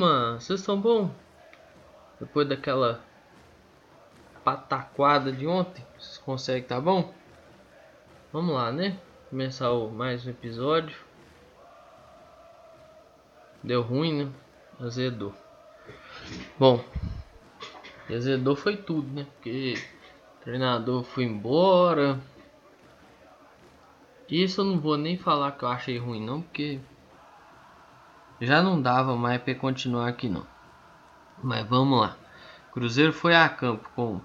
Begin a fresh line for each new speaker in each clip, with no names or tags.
turma, vocês estão bom? Depois daquela pataquada de ontem, vocês conseguem tá bom? Vamos lá, né? Começar o, mais um episódio. Deu ruim, né? Azedou. Bom, azedou foi tudo, né? Porque o treinador foi embora. Isso eu não vou nem falar que eu achei ruim, não, porque já não dava mais para continuar aqui não. Mas vamos lá. Cruzeiro foi a campo com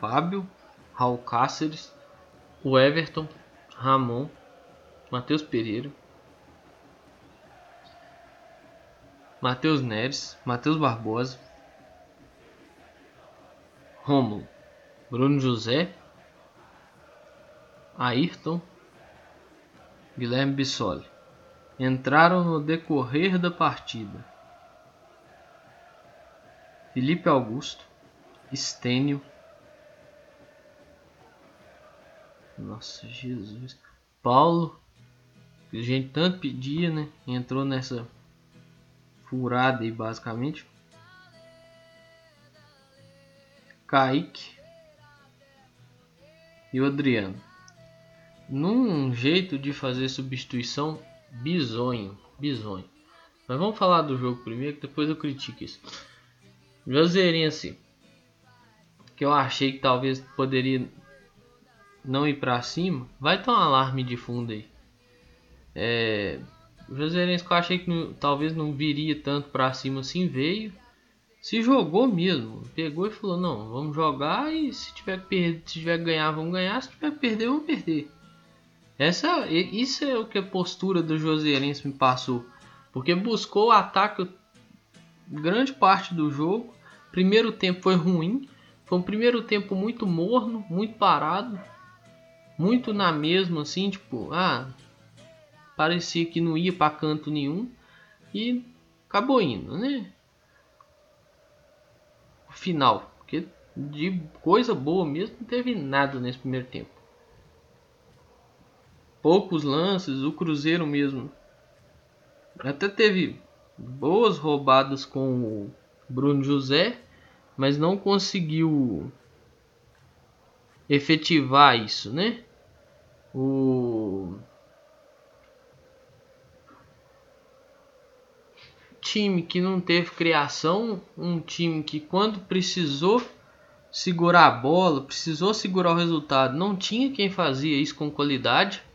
Fábio, Raul Cáceres, o Everton, Ramon, Matheus Pereira, Matheus Neres, Matheus Barbosa, Rômulo, Bruno José, Ayrton, Guilherme Bissoli entraram no decorrer da partida. Felipe Augusto, Estênio, Nossa Jesus, Paulo, que a gente tanto pedia, né? Entrou nessa furada aí basicamente. Kaique e o Adriano. Num jeito de fazer substituição Bisonho. Bisonho. Mas vamos falar do jogo primeiro, que depois eu critico isso. Joseirense. Que eu achei que talvez poderia não ir para cima. Vai ter um alarme de fundo aí. É, o que eu achei que não, talvez não viria tanto para cima assim, veio. Se jogou mesmo. Pegou e falou, não, vamos jogar e se tiver que, perder, se tiver que ganhar, vamos ganhar. Se tiver que perder, vamos perder. Essa, isso é o que a postura do Joseirense me passou. Porque buscou o ataque grande parte do jogo. Primeiro tempo foi ruim. Foi um primeiro tempo muito morno, muito parado. Muito na mesma, assim, tipo, ah, parecia que não ia para canto nenhum. E acabou indo, né? Final. Porque de coisa boa mesmo não teve nada nesse primeiro tempo poucos lances, o Cruzeiro mesmo até teve boas roubadas com o Bruno José, mas não conseguiu efetivar isso, né? O time que não teve criação, um time que quando precisou segurar a bola, precisou segurar o resultado, não tinha quem fazia isso com qualidade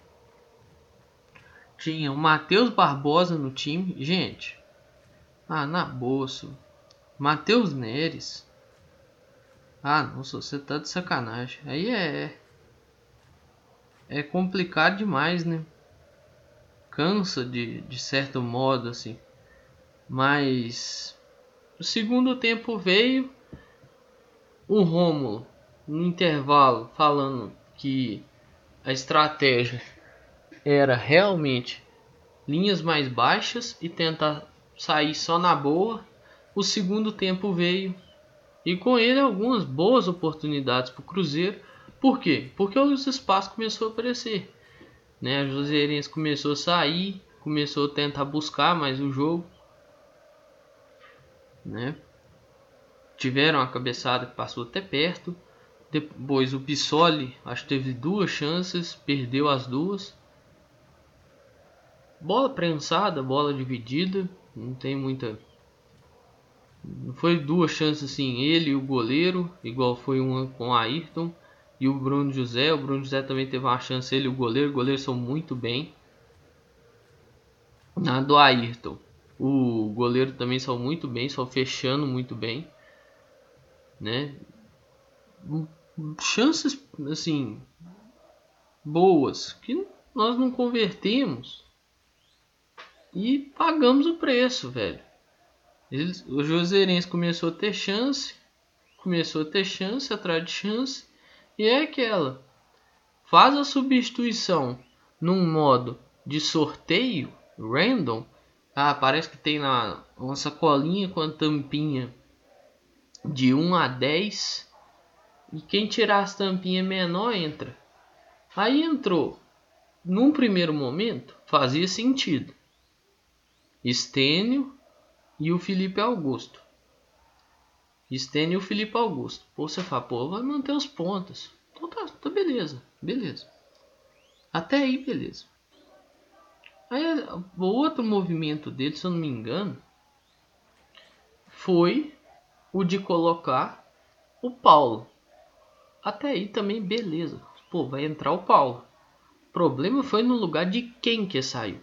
tinha o Matheus Barbosa no time. Gente, ah, na bolsa. Matheus Neres. Ah, nossa, você tá de sacanagem. Aí é. É complicado demais, né? Cansa de, de certo modo, assim. Mas. O segundo tempo veio. O Rômulo, no intervalo, falando que a estratégia era realmente linhas mais baixas e tentar sair só na boa. O segundo tempo veio e com ele algumas boas oportunidades para o Cruzeiro. Por quê? Porque os espaços começou a aparecer. Né? A Joseirense começou a sair, começou a tentar buscar mais o jogo. Né? Tiveram a cabeçada que passou até perto. Depois o Pissoli, acho que teve duas chances, perdeu as duas. Bola prensada, bola dividida, não tem muita. Não foi duas chances assim, ele e o goleiro, igual foi uma com o Ayrton e o Bruno José. O Bruno José também teve uma chance, ele e o goleiro. O goleiro são muito bem. Na do Ayrton, o goleiro também são muito bem, só fechando muito bem, né? Chances assim boas que nós não convertemos e pagamos o preço, velho. Eles, o Joseirense começou a ter chance, começou a ter chance atrás de chance, e é aquela. Faz a substituição num modo de sorteio random. Ah, parece que tem lá uma sacolinha com a tampinha de 1 a 10. E quem tirar as tampinhas menor entra. Aí entrou. Num primeiro momento fazia sentido. Estênio, e o Felipe Augusto. Stênio e o Felipe Augusto. Pô, você fala, pô, vai manter os pontos. Então tá, tá beleza, beleza. Até aí, beleza. Aí, o outro movimento dele, se eu não me engano, foi o de colocar o Paulo. Até aí também, beleza. Pô, vai entrar o Paulo. O problema foi no lugar de quem que saiu.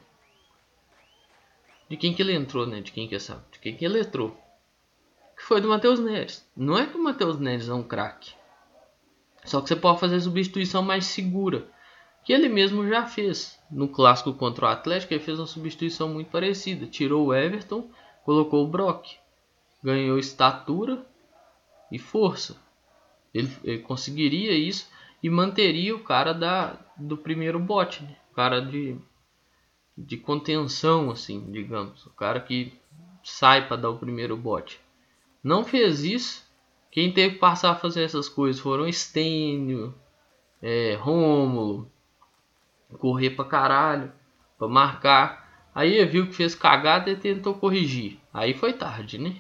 De quem que ele entrou, né? De quem que saiu. De quem que ele entrou. Que foi do Matheus Neres. Não é que o Matheus Neres é um craque. Só que você pode fazer substituição mais segura que ele mesmo já fez. No clássico contra o Atlético, ele fez uma substituição muito parecida. Tirou o Everton, colocou o Brock. Ganhou estatura e força. Ele, ele conseguiria isso e manteria o cara da, do primeiro bote. Né? O cara de, de contenção, assim, digamos. O cara que sai para dar o primeiro bote. Não fez isso. Quem teve que passar a fazer essas coisas foram Estênio, é, Rômulo, correr pra caralho, pra marcar. Aí viu que fez cagada e tentou corrigir. Aí foi tarde, né?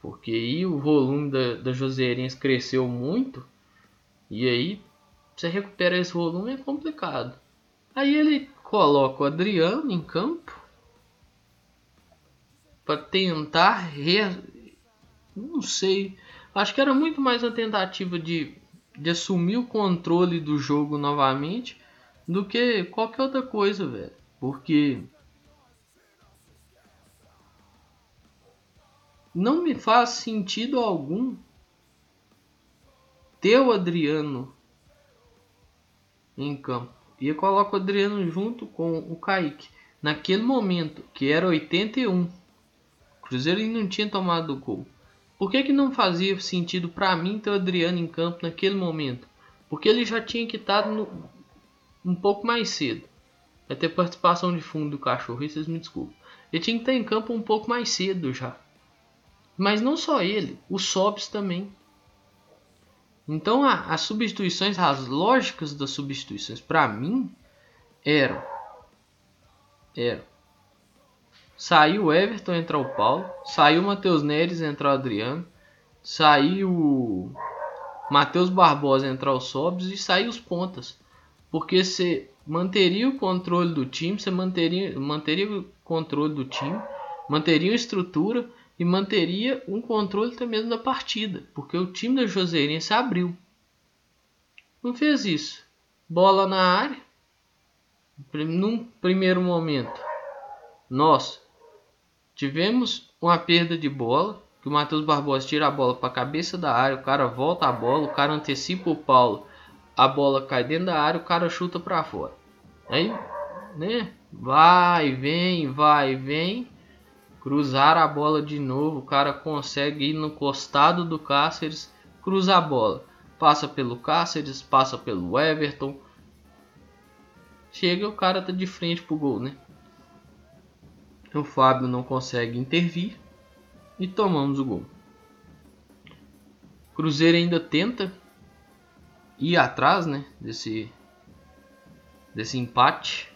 Porque aí o volume da, da Joseirinhas cresceu muito. E aí você recupera esse volume é complicado. Aí ele coloca o Adriano em campo para tentar re... não sei, acho que era muito mais uma tentativa de, de assumir o controle do jogo novamente do que qualquer outra coisa, velho. Porque não me faz sentido algum ter o Adriano em campo. E eu coloco o Adriano junto com o Kaique. Naquele momento, que era 81, o Cruzeiro não tinha tomado o gol. Por que, que não fazia sentido para mim ter o Adriano em campo naquele momento? Porque ele já tinha quitado no, um pouco mais cedo. Vai ter participação de fundo do cachorro, vocês me desculpem. Ele tinha que estar em campo um pouco mais cedo já. Mas não só ele, o Sobs também. Então a, as substituições, as lógicas das substituições para mim eram eram saiu o Everton entra o Paulo, saiu o Matheus Neres entra o Adriano, saiu o Matheus Barbosa entra o Sobs e saiu os pontas. Porque você manteria o controle do time, você manteria, manteria o controle do time, manteria a estrutura e manteria um controle também da partida. Porque o time da Joseirense abriu. Não fez isso. Bola na área. Num primeiro momento, nós tivemos uma perda de bola. Que o Matheus Barbosa tira a bola para a cabeça da área, o cara volta a bola, o cara antecipa o Paulo a bola cai dentro da área, o cara chuta para fora. Aí, né? Vai, vem, vai, vem. Cruzar a bola de novo, o cara consegue ir no costado do Cáceres, cruza a bola. Passa pelo Cáceres, passa pelo Everton. Chega, o cara tá de frente pro gol, né? O Fábio não consegue intervir e tomamos o gol. Cruzeiro ainda tenta ir atrás, né, desse desse empate,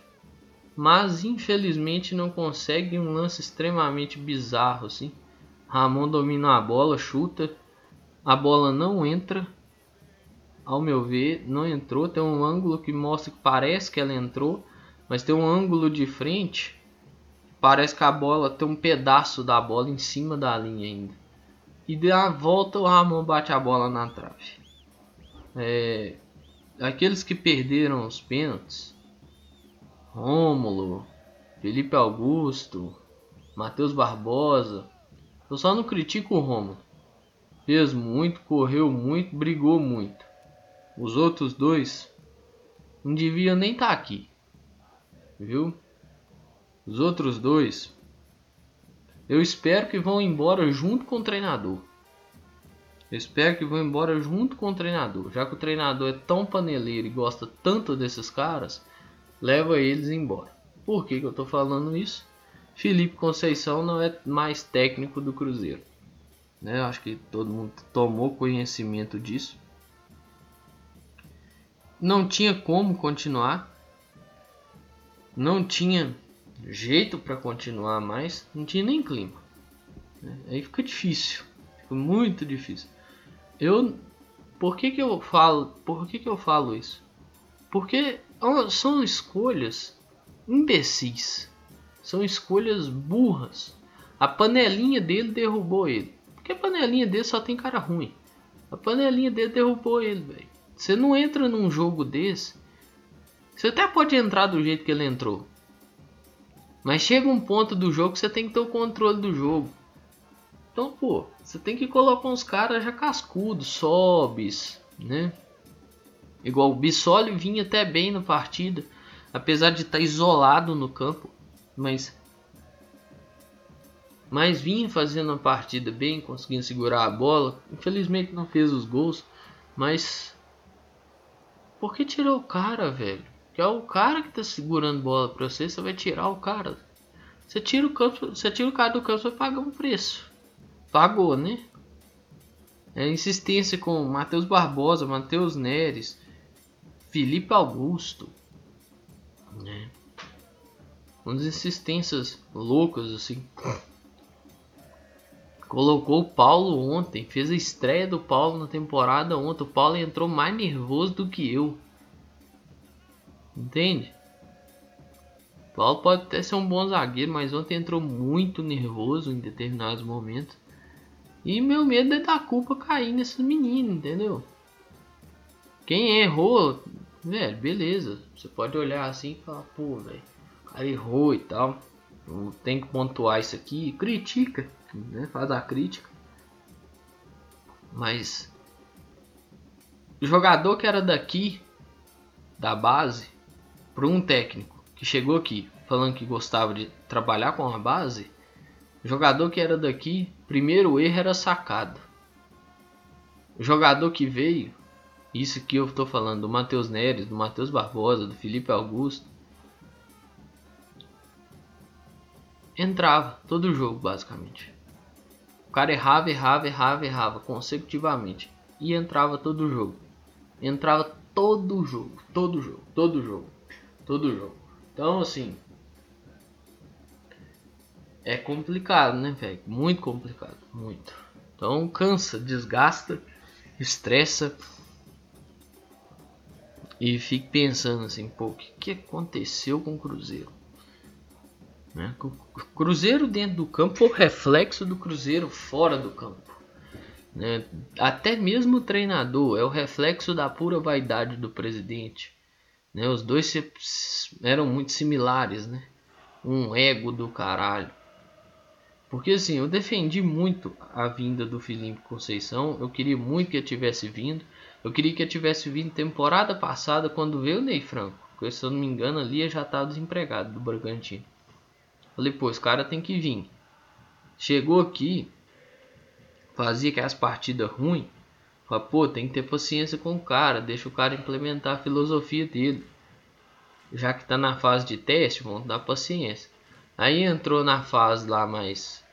mas infelizmente não consegue um lance extremamente bizarro assim. Ramon domina a bola, chuta, a bola não entra. Ao meu ver, não entrou. Tem um ângulo que mostra que parece que ela entrou, mas tem um ângulo de frente. Parece que a bola tem um pedaço da bola em cima da linha ainda. E dá a volta, o Ramon bate a bola na trave. É, aqueles que perderam os pênaltis, Rômulo, Felipe Augusto, Matheus Barbosa, eu só não critico o Rômulo. Fez muito, correu muito, brigou muito. Os outros dois não deviam nem estar tá aqui, viu? Os outros dois, eu espero que vão embora junto com o treinador. Eu espero que vão embora junto com o treinador. Já que o treinador é tão paneleiro e gosta tanto desses caras, leva eles embora. Por que, que eu estou falando isso? Felipe Conceição não é mais técnico do Cruzeiro. Né? Acho que todo mundo tomou conhecimento disso. Não tinha como continuar. Não tinha jeito para continuar mais, não tinha nem clima. Né? Aí fica difícil, fica muito difícil. Eu, por que que eu falo, por que que eu falo isso? Porque são escolhas imbecis, são escolhas burras. A panelinha dele derrubou ele, porque a panelinha dele só tem cara ruim. A panelinha dele derrubou ele, velho. Você não entra num jogo desse. Você até pode entrar do jeito que ele entrou. Mas chega um ponto do jogo que você tem que ter o controle do jogo. Então, pô, você tem que colocar uns caras já cascudos, sobes, né? Igual o Bissoli vinha até bem na partida, apesar de estar isolado no campo, mas mas vinha fazendo a partida bem, conseguindo segurar a bola. Infelizmente não fez os gols, mas por que tirou o cara, velho? Que é o cara que tá segurando bola pra você, você vai tirar o cara. Você tira o campo, você tira o cara do campo, você vai pagar um preço. Pagou, né? É insistência com Matheus Barbosa, Matheus Neres, Felipe Augusto, né? Umas insistências loucas assim. Colocou o Paulo ontem, fez a estreia do Paulo na temporada ontem. O Paulo entrou mais nervoso do que eu. Entende? O Paulo pode até ser um bom zagueiro, mas ontem entrou muito nervoso em determinados momentos. E meu medo é da culpa cair nesses meninos, entendeu? Quem errou, velho, beleza. Você pode olhar assim e falar, pô, velho, o cara errou e tal. Tem que pontuar isso aqui. Critica né? faz a crítica. Mas o jogador que era daqui, da base, para um técnico que chegou aqui falando que gostava de trabalhar com a base, o jogador que era daqui, primeiro erro era sacado. O jogador que veio, isso que eu estou falando do Matheus Neres, do Matheus Barbosa, do Felipe Augusto, entrava todo jogo basicamente. O cara errava, errava, errava, errava consecutivamente. E entrava todo o jogo. Entrava todo jogo, todo jogo, todo jogo, todo jogo. Então, assim. É complicado, né, velho? Muito complicado, muito. Então, cansa, desgasta, estressa. E fique pensando assim, pô, o que, que aconteceu com o Cruzeiro? Né? O Cruzeiro dentro do campo ou reflexo do Cruzeiro fora do campo. Né? Até mesmo o treinador é o reflexo da pura vaidade do presidente. Né? Os dois se, eram muito similares, né? Um ego do caralho. Porque assim, eu defendi muito a vinda do Felipe Conceição. Eu queria muito que ele tivesse vindo. Eu queria que ele tivesse vindo temporada passada quando veio o Ney Franco. Porque se eu não me engano ali já estava desempregado do Bragantino. Falei, pô, esse cara tem que vir. Chegou aqui, fazia aquelas partidas ruins. Falei, pô, tem que ter paciência com o cara, deixa o cara implementar a filosofia dele. Já que tá na fase de teste, vamos dar paciência. Aí entrou na fase lá mais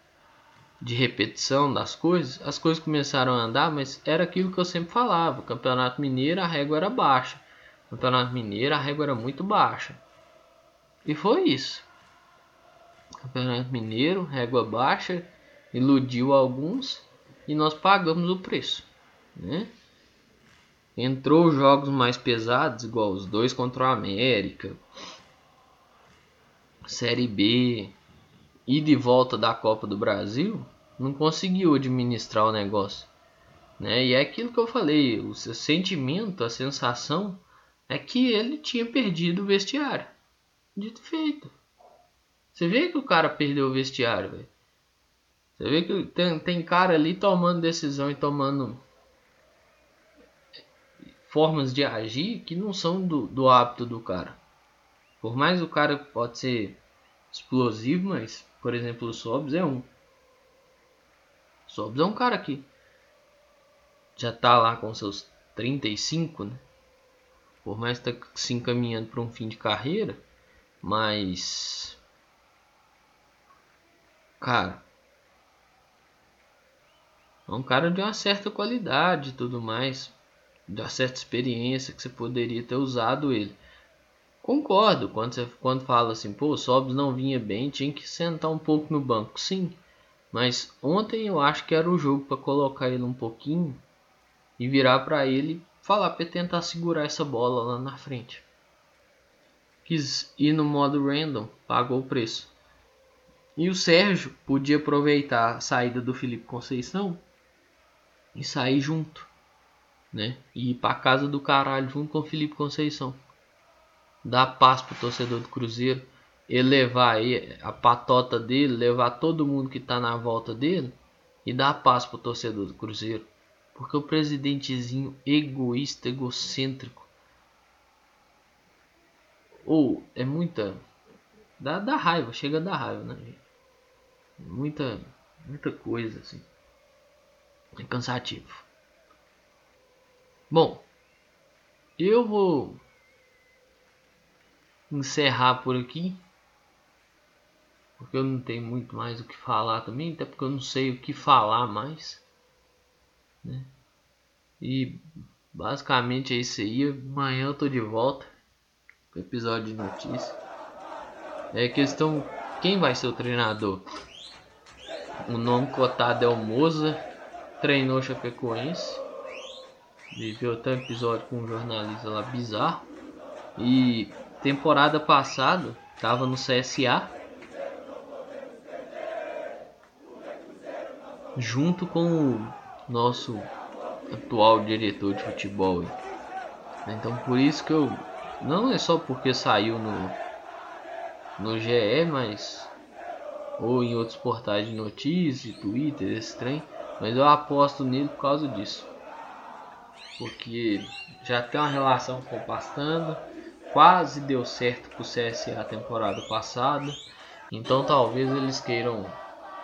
de repetição das coisas, as coisas começaram a andar, mas era aquilo que eu sempre falava. Campeonato Mineiro a régua era baixa. Campeonato Mineiro a régua era muito baixa. E foi isso. Campeonato Mineiro, régua baixa, iludiu alguns e nós pagamos o preço, né? Entrou jogos mais pesados, igual os dois contra o América, Série B e de volta da Copa do Brasil, não conseguiu administrar o negócio, né? E é aquilo que eu falei, o seu sentimento, a sensação é que ele tinha perdido o vestiário. Dito feito. Você vê que o cara perdeu o vestiário, velho. Você vê que tem, tem cara ali tomando decisão e tomando formas de agir que não são do, do hábito do cara. Por mais o cara pode ser explosivo, mas, por exemplo, o Sobs é um. Sobs é um cara que já tá lá com seus 35, né? Por mais que tá se encaminhando para um fim de carreira, mas cara, é um cara de uma certa qualidade e tudo mais, de uma certa experiência que você poderia ter usado ele. Concordo, quando, você, quando fala assim, pô, o Sobs não vinha bem, tinha que sentar um pouco no banco. Sim, mas ontem eu acho que era o jogo para colocar ele um pouquinho e virar para ele falar para tentar segurar essa bola lá na frente. Quis ir no modo random, pagou o preço. E o Sérgio podia aproveitar a saída do Felipe Conceição e sair junto, né? E ir para casa do caralho junto com o Felipe Conceição dar paz pro torcedor do Cruzeiro, elevar aí a patota dele, levar todo mundo que tá na volta dele e dar paz pro torcedor do Cruzeiro. Porque o presidentezinho egoísta, egocêntrico, ou é muita dá, dá raiva, chega a dar raiva, né, gente? Muita muita coisa assim. É cansativo. Bom, eu vou encerrar por aqui. Porque eu não tenho muito mais o que falar também, até porque eu não sei o que falar mais. Né? E basicamente é isso aí. Amanhã eu tô de volta com o episódio de notícia. É questão quem vai ser o treinador? O nome cotado é o Moza, treinou Chapecoense. Viveu até um episódio com um jornalista lá bizarro. E temporada passada estava no CSA junto com o nosso atual diretor de futebol. Então por isso que eu não é só porque saiu no no GE, mas ou em outros portais de notícias, Twitter, esse trem, mas eu aposto nele por causa disso. Porque já tem uma relação com o Pastando, quase deu certo pro CSA a temporada passada. Então talvez eles queiram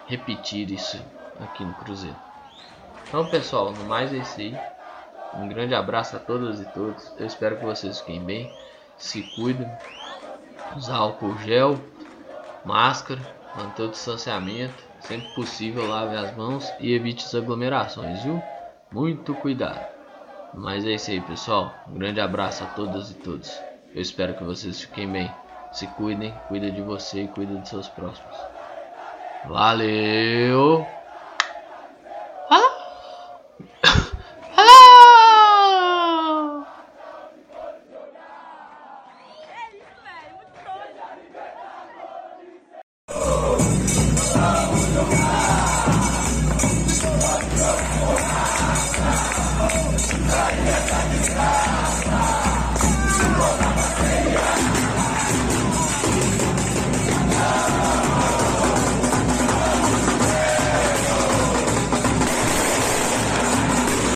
repetir isso aqui no Cruzeiro. Então pessoal, no mais é isso aí. Um grande abraço a todas e todos. Eu espero que vocês fiquem bem. Se cuidem. Usar álcool gel, máscara, manter o distanciamento. Sempre possível lave as mãos e evite as aglomerações, viu? Muito cuidado. Mas é isso aí, pessoal. Um grande abraço a todas e todos. Eu espero que vocês fiquem bem. Se cuidem, cuida de você e cuida de seus próximos. Valeu!